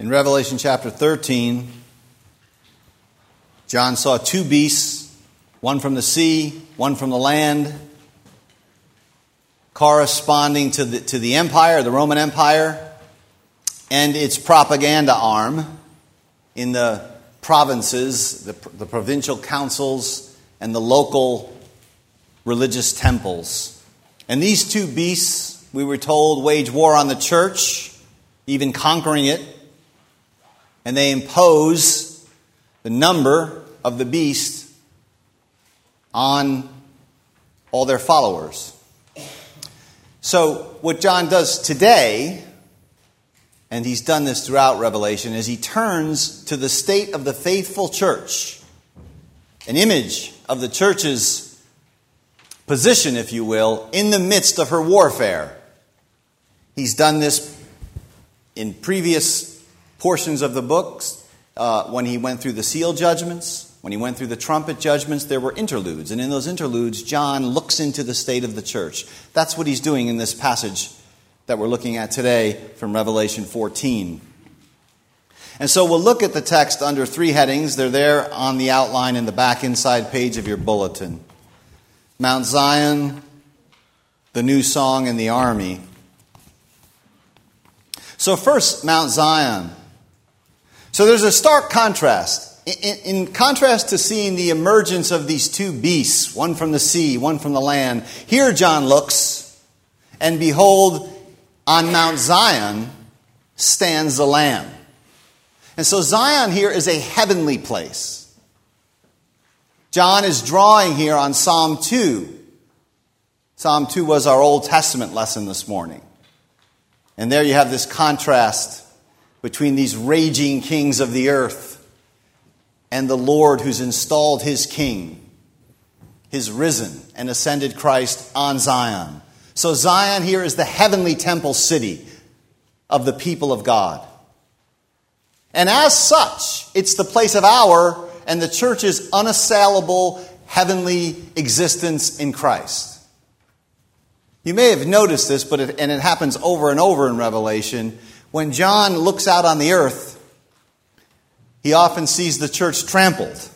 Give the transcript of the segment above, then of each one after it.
In Revelation chapter 13, John saw two beasts, one from the sea, one from the land, corresponding to the, to the empire, the Roman Empire, and its propaganda arm in the provinces, the, the provincial councils, and the local religious temples. And these two beasts, we were told, wage war on the church, even conquering it and they impose the number of the beast on all their followers. So, what John does today, and he's done this throughout Revelation, is he turns to the state of the faithful church, an image of the church's position, if you will, in the midst of her warfare. He's done this in previous portions of the books, uh, when he went through the seal judgments, when he went through the trumpet judgments, there were interludes. And in those interludes, John looks into the state of the church. That's what he's doing in this passage that we're looking at today from Revelation 14. And so we'll look at the text under three headings. They're there on the outline in the back inside page of your bulletin Mount Zion, the new song, and the army. So, first, Mount Zion. So there's a stark contrast. In, in, contrast to seeing the emergence of these two beasts, one from the sea, one from the land, here John looks, and behold, on Mount Zion stands the Lamb. And so Zion here is a heavenly place. John is drawing here on Psalm 2. Psalm 2 was our Old Testament lesson this morning. And there you have this contrast between these raging kings of the earth and the Lord who's installed his king, his risen and ascended Christ on Zion. So, Zion here is the heavenly temple city of the people of God. And as such, it's the place of our and the church's unassailable heavenly existence in Christ. You may have noticed this, but it, and it happens over and over in Revelation when John looks out on the earth, he often sees the church trampled.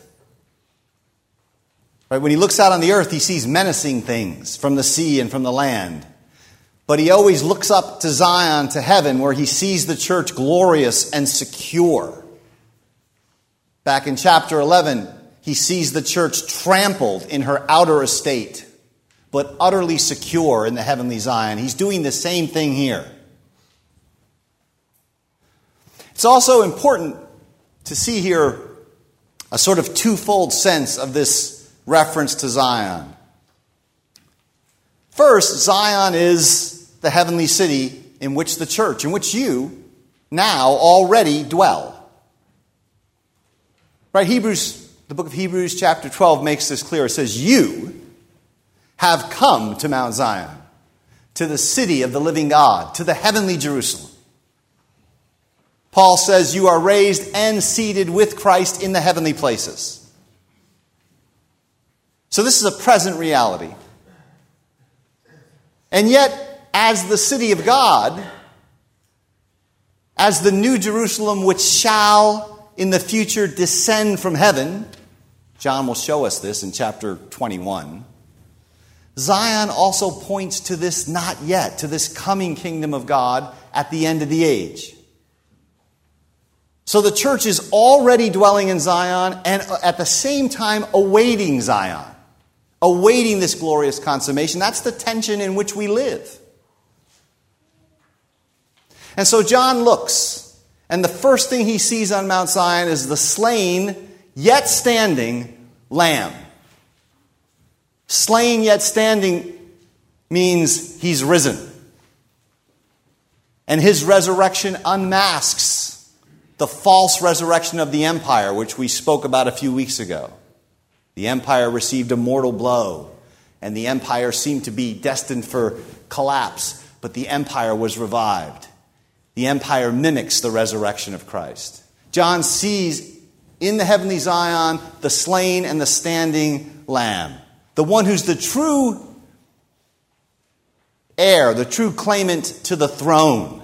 Right? When he looks out on the earth, he sees menacing things from the sea and from the land. But he always looks up to Zion, to heaven, where he sees the church glorious and secure. Back in chapter 11, he sees the church trampled in her outer estate, but utterly secure in the heavenly Zion. He's doing the same thing here. It's also important to see here a sort of twofold sense of this reference to Zion. First, Zion is the heavenly city in which the church, in which you now already dwell. Right? Hebrews, the book of Hebrews, chapter 12, makes this clear. It says, You have come to Mount Zion, to the city of the living God, to the heavenly Jerusalem Paul says, You are raised and seated with Christ in the heavenly places. So this is a present reality. And yet, as the city of God, as the new Jerusalem which shall in the future descend from heaven, John will show us this in chapter 21. Zion also points to this not yet, to this coming kingdom of God at the end of the age. So the church is already dwelling in Zion and uh, at the same time awaiting Zion, awaiting this glorious consummation. That's the tension in which we live. And so John looks, and the first thing he sees on Mount Zion is the slain, yet standing lamb. Slain yet standing means he's risen. And his resurrection unmasks the false resurrection of the empire, which we spoke about a few weeks ago. The empire received a mortal blow, and the empire seemed to be destined for collapse, but the empire was revived. The empire mimics the resurrection of Christ. John sees in the heavenly Zion the slain and the standing lamb, the one who's the true heir, the true claimant to the throne.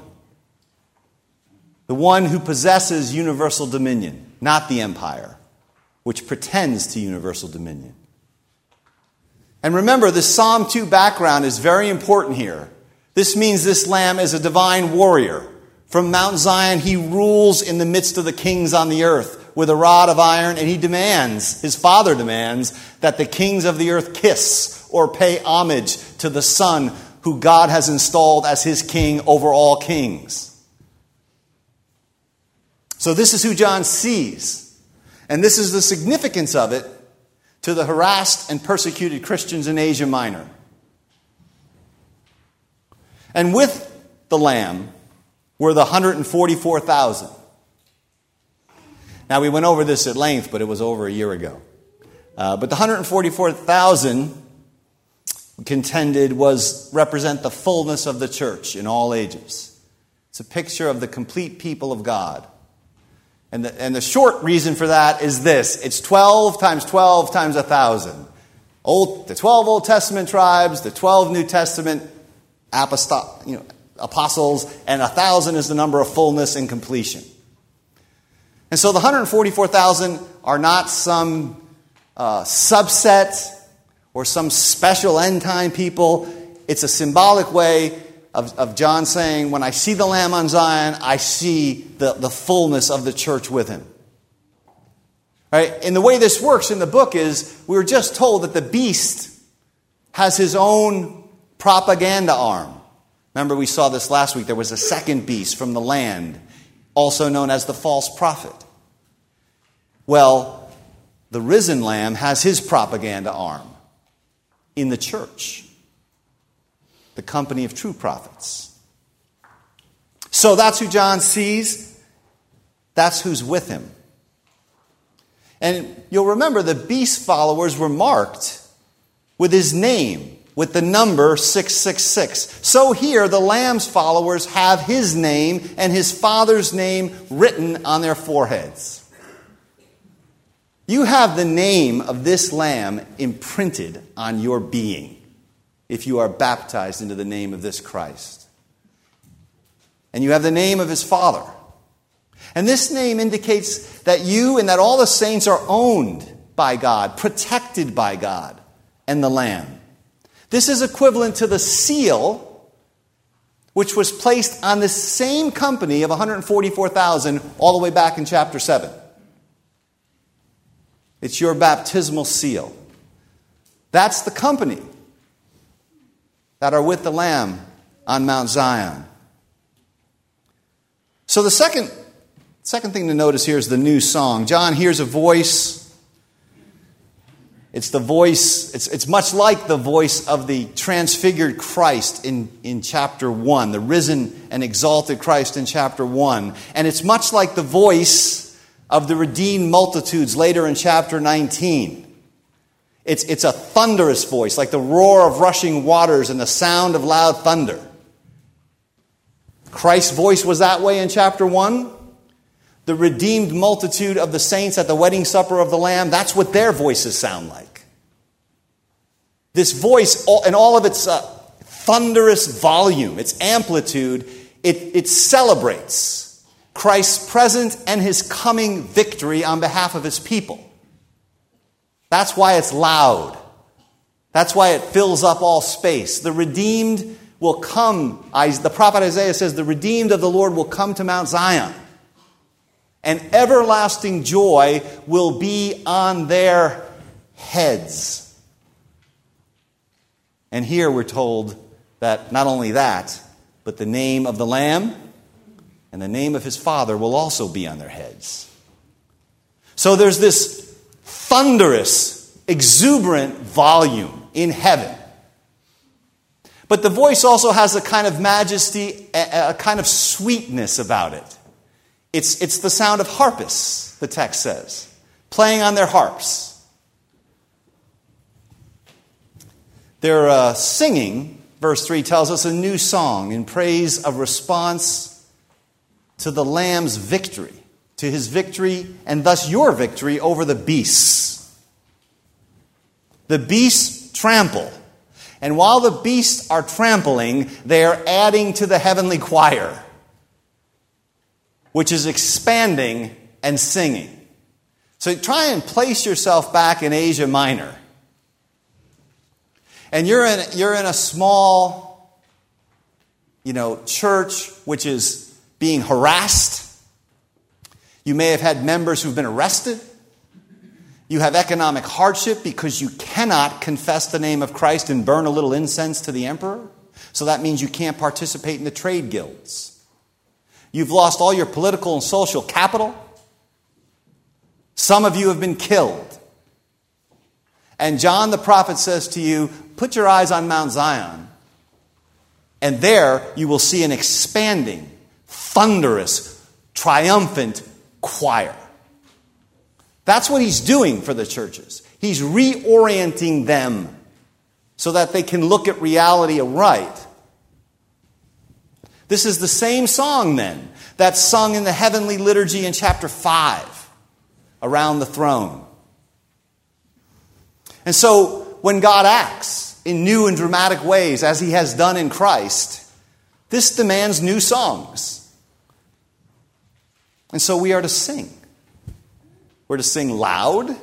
The one who possesses universal dominion, not the empire, which pretends to universal dominion. And remember, the Psalm 2 background is very important here. This means this lamb is a divine warrior. From Mount Zion, he rules in the midst of the kings on the earth with a rod of iron, and he demands, his father demands, that the kings of the earth kiss or pay homage to the Son who God has installed as his king over all kings. So, this is who John sees. And this is the significance of it to the harassed and persecuted Christians in Asia Minor. And with the Lamb were the 144,000. Now, we went over this at length, but it was over a year ago. Uh, but the 144,000 contended was represent the fullness of the church in all ages. It's a picture of the complete people of God. And the, and the short reason for that is this it's 12 times 12 times 1,000. Old, the 12 Old Testament tribes, the 12 New Testament you know, apostles, and 1,000 is the number of fullness and completion. And so the 144,000 are not some uh, subset or some special end time people. It's a symbolic way of, of John saying, When I see the Lamb on Zion, I see the, the fullness of the church with him. Right? And the way this works in the book is we were just told that the beast has his own propaganda arm. Remember, we saw this last week. There was a second beast from the land, also known as the false prophet. Well, the risen lamb has his propaganda arm in the church the company of true prophets. So that's who John sees. That's who's with him. And you'll remember the beast followers were marked with his name, with the number 666. So here, the Lamb's followers have his name and his father's name written on their foreheads. You have the name of this Lamb imprinted on your being if you are baptized into the name of this Christ. And you have the name of his Father. And this name indicates that you and that all the saints are owned by God, protected by God and the Lamb. This is equivalent to the seal which was placed on the same company of 144,000 all the way back in chapter 7. It's your baptismal seal. That's the company that are with the Lamb on Mount Zion. So the second, second thing to notice here is the new song. John hears a voice. It's the voice, it's, it's much like the voice of the transfigured Christ in, in chapter 1, the risen and exalted Christ in chapter 1. And it's much like the voice of the redeemed multitudes later in chapter 19. It's, it's a thunderous voice, like the roar of rushing waters and the sound of loud thunder. Christ's voice was that way in chapter 1. The redeemed multitude of the saints at the wedding supper of the Lamb, that's what their voices sound like. This voice, in all of its uh, thunderous volume, its amplitude, it, it celebrates Christ's present and his coming victory on behalf of his people. That's why it's loud. That's why it fills up all space. The redeemed will come. The prophet Isaiah says, The redeemed of the Lord will come to Mount Zion, and everlasting joy will be on their heads. And here we're told that not only that, but the name of the Lamb and the name of his Father will also be on their heads. So there's this thunderous, exuberant volume in heaven. But the voice also has a kind of majesty, a, kind of sweetness about it. It's, it's the sound of harpists, the text says, playing on their harps. They're uh, singing, verse 3 tells us, a new song in praise of response to the Lamb's victory to his victory and thus your victory over the beasts. The beasts trample. And while the beasts are trampling, they are adding to the heavenly choir which is expanding and singing. So try and place yourself back in Asia Minor. And you're in, you're in a small, you know, church which is being harassed. You may have had members who've been arrested. You have economic hardship because you cannot confess the name of Christ and burn a little incense to the emperor. So that means you can't participate in the trade guilds. You've lost all your political and social capital. Some of you have been killed. And John the prophet says to you, Put your eyes on Mount Zion, and there you will see an expanding, thunderous, triumphant choir. That's what he's doing for the churches. He's reorienting them so that they can look at reality aright. This is the same song then that's sung in the heavenly liturgy in chapter 5 around the throne. And so when God acts in new and dramatic ways, as he has done in Christ, this demands new songs. And so we are to sing. We're to sing loud,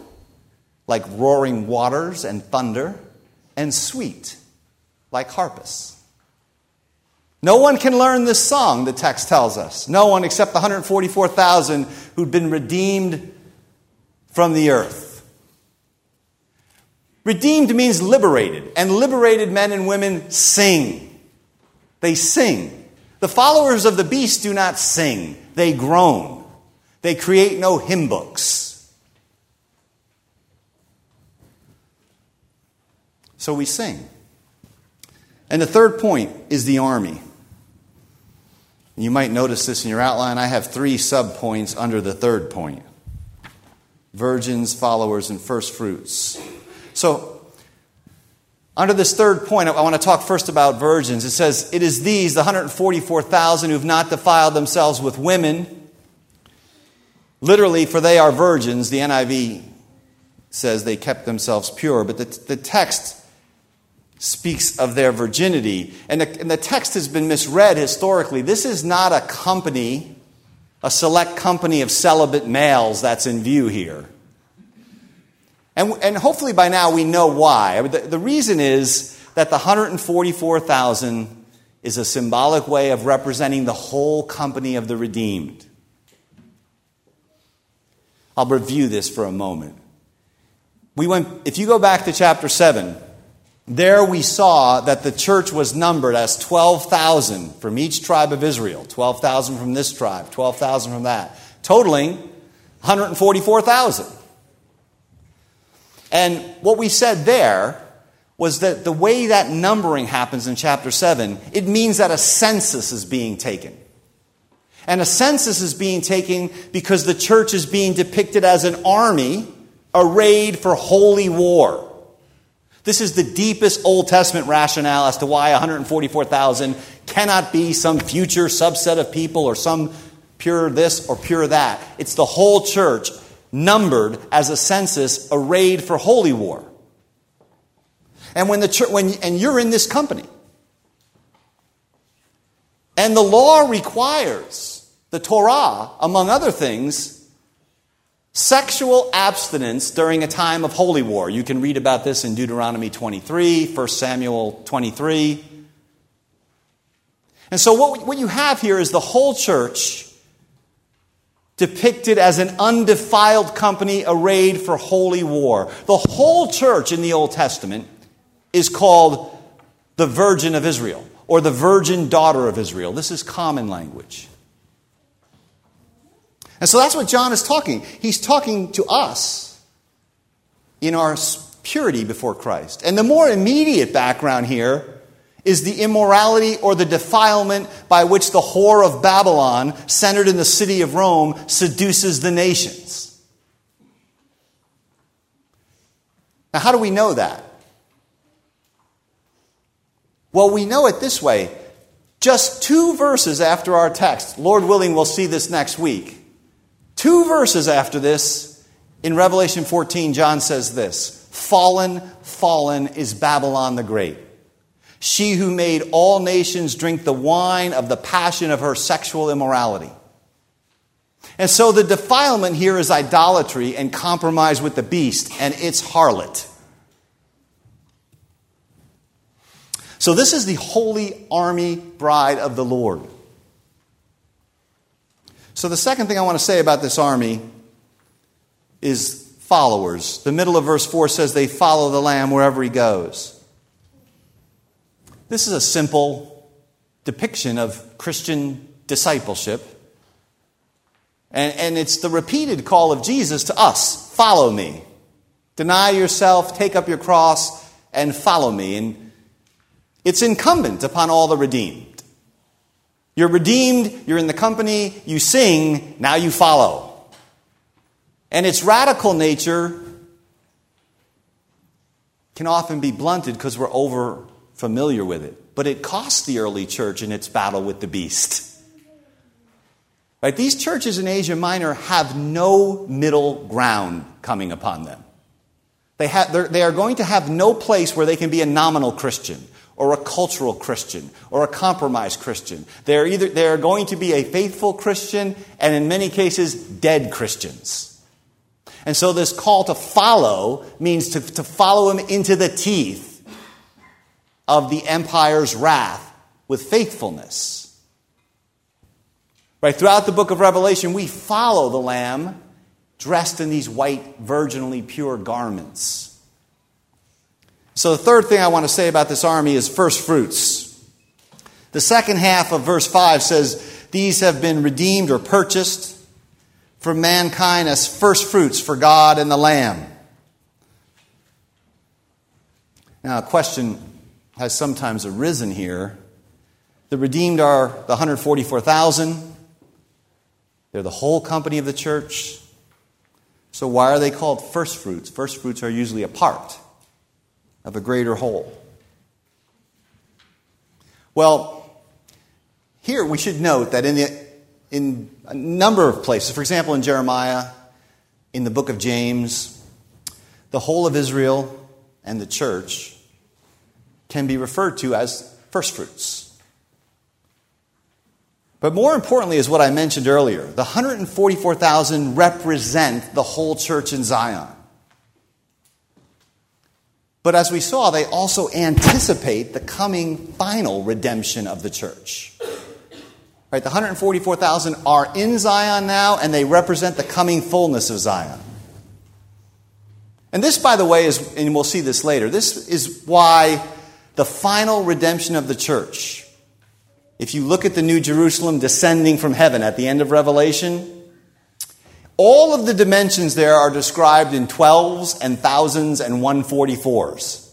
like roaring waters and thunder, and sweet, like harpists. No one can learn this song, the text tells us. No one except the 144,000 who'd been redeemed from the earth. Redeemed means liberated, and liberated men and women sing. They sing. The followers of the beast do not sing, they groan. They create no hymn books. So we sing. And the third point is the army. You might notice this in your outline. I have three subpoints under the third point virgins, followers, and first fruits. So, under this third point, I want to talk first about virgins. It says, It is these, the 144,000, who've not defiled themselves with women. Literally, for they are virgins. The NIV says they kept themselves pure, but the, the text speaks of their virginity. And the, and the text has been misread historically. This is not a company, a select company of celibate males that's in view here. And, and hopefully by now we know why. The, the reason is that the 144,000 is a symbolic way of representing the whole company of the redeemed. I'll review this for a moment. We went, if you go back to chapter 7, there we saw that the church was numbered as 12,000 from each tribe of Israel 12,000 from this tribe, 12,000 from that, totaling 144,000. And what we said there was that the way that numbering happens in chapter 7, it means that a census is being taken. And a census is being taken because the church is being depicted as an army arrayed for holy war. This is the deepest Old Testament rationale as to why 144,000 cannot be some future subset of people or some pure this or pure that. It's the whole church numbered as a census arrayed for holy war. And when the church, when, and you're in this company. And the law requires, the Torah, among other things, sexual abstinence during a time of holy war. You can read about this in Deuteronomy 23, 1 Samuel 23. And so, what, what you have here is the whole church depicted as an undefiled company arrayed for holy war. The whole church in the Old Testament is called the Virgin of Israel or the Virgin Daughter of Israel. This is common language. And so that's what John is talking. He's talking to us in our purity before Christ. And the more immediate background here is the immorality or the defilement by which the whore of Babylon, centered in the city of Rome, seduces the nations. Now, how do we know that? Well, we know it this way. Just two verses after our text, Lord willing, we'll see this next week. Two verses after this, in Revelation 14, John says this Fallen, fallen is Babylon the Great. She who made all nations drink the wine of the passion of her sexual immorality. And so the defilement here is idolatry and compromise with the beast and its harlot. So this is the holy army bride of the Lord. So the second thing I want to say about this army is followers. The middle of verse 4 says they follow the Lamb wherever he goes. This is a simple depiction of Christian discipleship. And, and it's the repeated call of Jesus to us follow me. Deny yourself, take up your cross, and follow me. And it's incumbent upon all the redeemed. You're redeemed, you're in the company, you sing, now you follow. And its radical nature can often be blunted because we're over familiar with it. But it cost the early church in its battle with the beast. Right? These churches in Asia Minor have no middle ground coming upon them. They, have, they are going to have no place where they can be a nominal Christian or a cultural Christian or a compromised Christian. They are, either, they are going to be a faithful Christian and, in many cases, dead Christians. And so, this call to follow means to, to follow him into the teeth of the empire's wrath with faithfulness. Right, throughout the book of Revelation, we follow the Lamb dressed in these white, virginally pure garments. So, the third thing I want to say about this army is first fruits. The second half of verse 5 says, These have been redeemed or purchased for mankind as first fruits for God and the Lamb. Now, a question has sometimes arisen here. The redeemed are the 144,000. They're the whole company of the church. So, why are they called first fruits? First fruits are usually a part of a greater whole. Well, here we should note that in, the, in a number of places, for example, in Jeremiah, in the book of James, the whole of Israel and the church can be referred to as first fruits. But more importantly, is what I mentioned earlier the 144,000 represent the whole church in Zion. But as we saw, they also anticipate the coming final redemption of the church. Right, the 144,000 are in Zion now, and they represent the coming fullness of Zion. And this, by the way, is, and we'll see this later, this is why the final redemption of the church. If you look at the New Jerusalem descending from heaven at the end of Revelation, all of the dimensions there are described in 12s and thousands and 144s.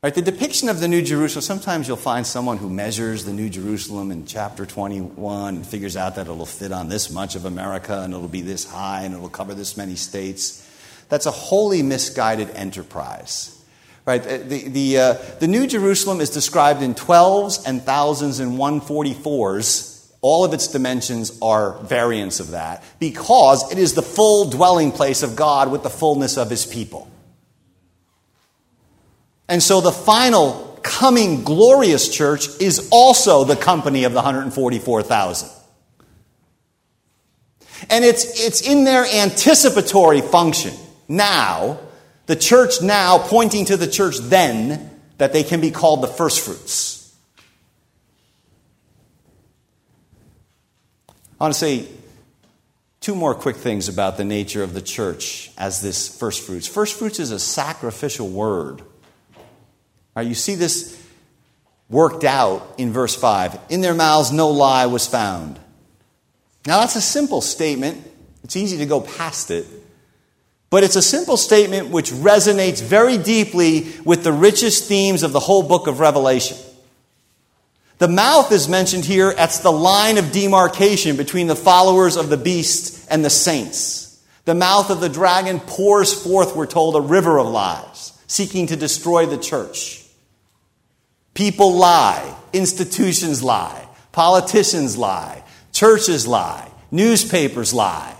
Right, the depiction of the New Jerusalem, sometimes you'll find someone who measures the New Jerusalem in chapter 21 and figures out that it'll fit on this much of America and it'll be this high and it'll cover this many states. That's a wholly misguided enterprise. Right? The, the, uh, the New Jerusalem is described in 12s and thousands and 144s. All of its dimensions are variants of that because it is the full dwelling place of God with the fullness of his people. And so the final coming glorious church is also the company of the 144,000. And it's, it's in their anticipatory function now the church now pointing to the church then that they can be called the first fruits. I want to say two more quick things about the nature of the church as this first fruits. First fruits is a sacrificial word. Right, you see this worked out in verse 5. In their mouths no lie was found. Now that's a simple statement. It's easy to go past it. But it's a simple statement which resonates very deeply with the richest themes of the whole book of Revelation. The mouth is mentioned here as the line of demarcation between the followers of the beast and the saints. The mouth of the dragon pours forth, we're told, a river of lies, seeking to destroy the church. People lie, institutions lie, politicians lie, churches lie, newspapers lie.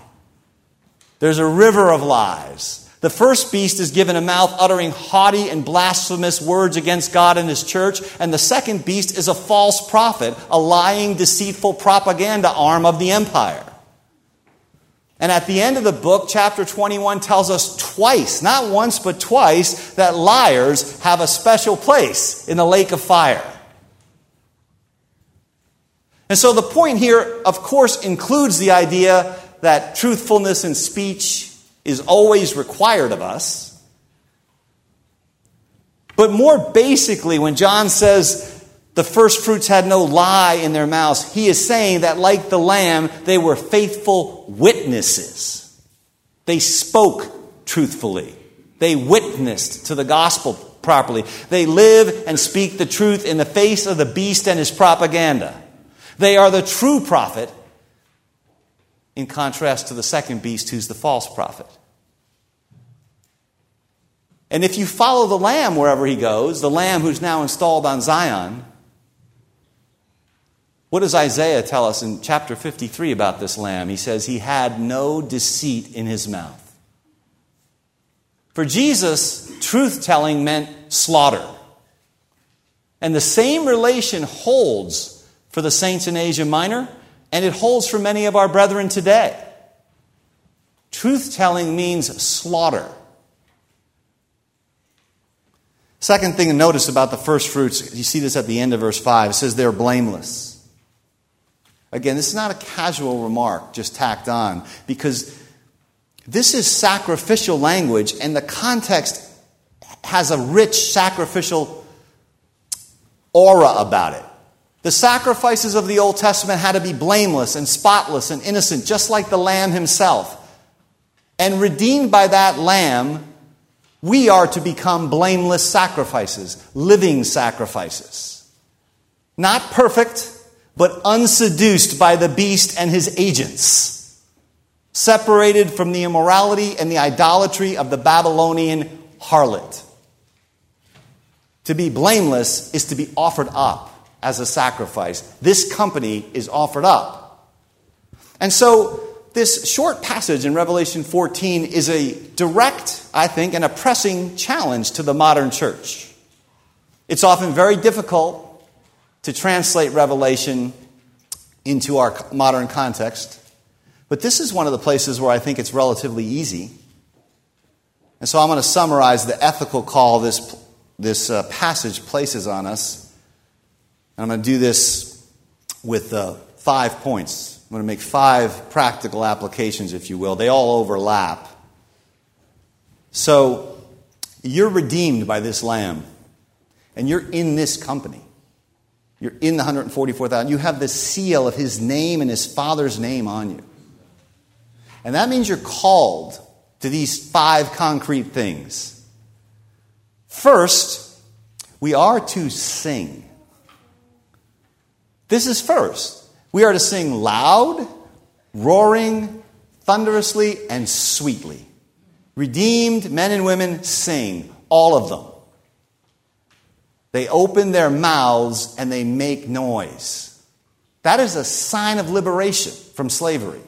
There's a river of lies. The first beast is given a mouth uttering haughty and blasphemous words against God and His church, and the second beast is a false prophet, a lying, deceitful propaganda arm of the empire. And at the end of the book, chapter 21 tells us twice, not once, but twice, that liars have a special place in the lake of fire. And so the point here, of course, includes the idea that truthfulness in speech is always required of us. But more basically, when John says the first fruits had no lie in their mouths, he is saying that, like the lamb, they were faithful witnesses. They spoke truthfully, they witnessed to the gospel properly. They live and speak the truth in the face of the beast and his propaganda. They are the true prophet, in contrast to the second beast, who's the false prophet. And if you follow the Lamb wherever he goes, the Lamb who's now installed on Zion, what does Isaiah tell us in chapter 53 about this Lamb? He says, He had no deceit in his mouth. For Jesus, truth telling meant slaughter. And the same relation holds for the saints in Asia Minor, and it holds for many of our brethren today. Truth telling means slaughter. Second thing to notice about the first fruits, you see this at the end of verse 5, it says they're blameless. Again, this is not a casual remark just tacked on, because this is sacrificial language, and the context has a rich sacrificial aura about it. The sacrifices of the Old Testament had to be blameless and spotless and innocent, just like the Lamb himself. And redeemed by that Lamb, we are to become blameless sacrifices, living sacrifices. Not perfect, but unseduced by the beast and his agents, separated from the immorality and the idolatry of the Babylonian harlot. To be blameless is to be offered up as a sacrifice. This company is offered up. And so, this short passage in Revelation 14 is a direct, I think, and a pressing challenge to the modern church. It's often very difficult to translate Revelation into our modern context, but this is one of the places where I think it's relatively easy. And so I'm going to summarize the ethical call this, this uh, passage places on us and I'm going to do this with uh, five points. I'm going to make five practical applications, if you will. They all overlap. So, you're redeemed by this lamb, and you're in this company. You're in the 144,000. You have the seal of his name and his father's name on you. And that means you're called to these five concrete things. First, we are to sing. This is first. We are to sing loud, roaring, thunderously, and sweetly. Redeemed men and women sing, all of them. They open their mouths and they make noise. That is a sign of liberation from slavery.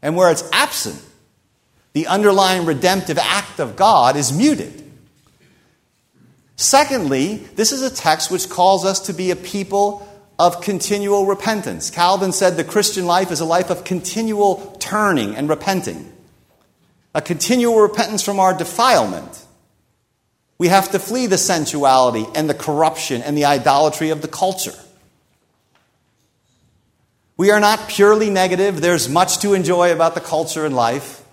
And where it's absent, the underlying redemptive act of God is muted. Secondly, this is a text which calls us to be a people of continual repentance. Calvin said the Christian life is a life of continual turning and repenting, a continual repentance from our defilement. We have to flee the sensuality and the corruption and the idolatry of the culture. We are not purely negative. There's much to enjoy about the culture and life.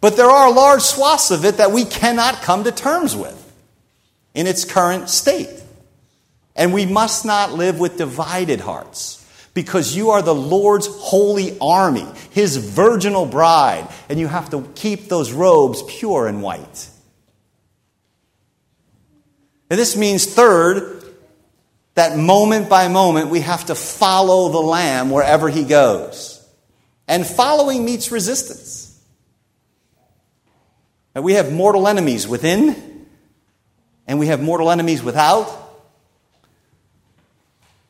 But there are large swaths of it that we cannot come to terms with in its current state. And we must not live with divided hearts because you are the Lord's holy army, his virginal bride, and you have to keep those robes pure and white. And this means, third, that moment by moment we have to follow the Lamb wherever he goes. And following meets resistance. And we have mortal enemies within, and we have mortal enemies without.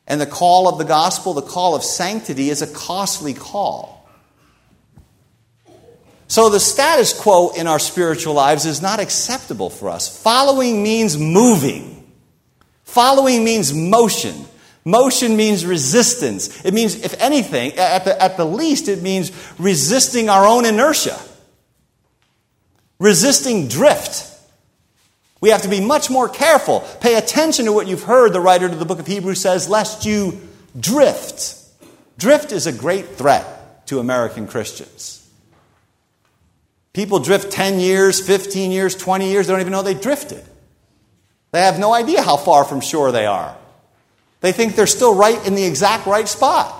And the call of the gospel, the call of sanctity, is a costly call. So the status quo in our spiritual lives is not acceptable for us. Following means moving, following means motion. Motion means resistance. It means, if anything, at the, at the least, it means resisting our own inertia, resisting drift. We have to be much more careful. Pay attention to what you've heard, the writer to the book of Hebrews says, lest you drift. Drift is a great threat to American Christians. People drift 10 years, 15 years, 20 years, they don't even know they drifted. They have no idea how far from shore they are. They think they're still right in the exact right spot.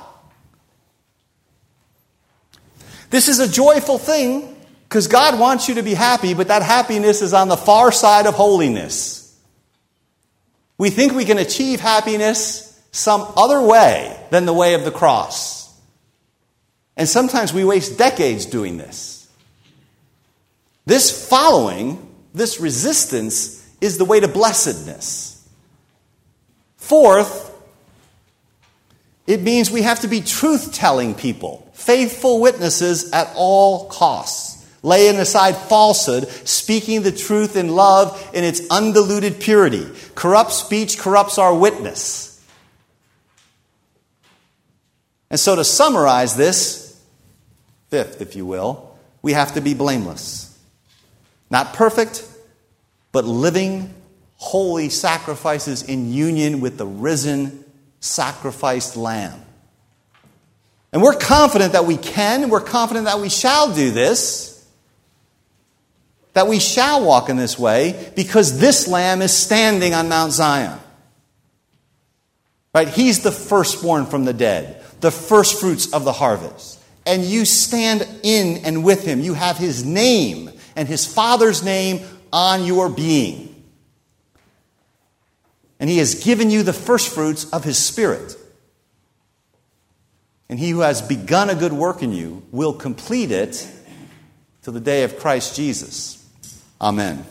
This is a joyful thing because God wants you to be happy, but that happiness is on the far side of holiness. We think we can achieve happiness some other way than the way of the cross. And sometimes we waste decades doing this. This following, this resistance, is the way to blessedness. Fourth, it means we have to be truth telling people, faithful witnesses at all costs, laying aside falsehood, speaking the truth in love in its undiluted purity. Corrupt speech corrupts our witness. And so, to summarize this, fifth, if you will, we have to be blameless. Not perfect, but living holy sacrifices in union with the risen sacrificed lamb. And we're confident that we can, we're confident that we shall do this, that we shall walk in this way because this lamb is standing on Mount Zion. Right? He's the firstborn from the dead, the firstfruits of the harvest. And you stand in and with him. You have his name and his father's name on your being and he has given you the firstfruits of his spirit. And he who has begun a good work in you will complete it till the day of Christ Jesus. Amen.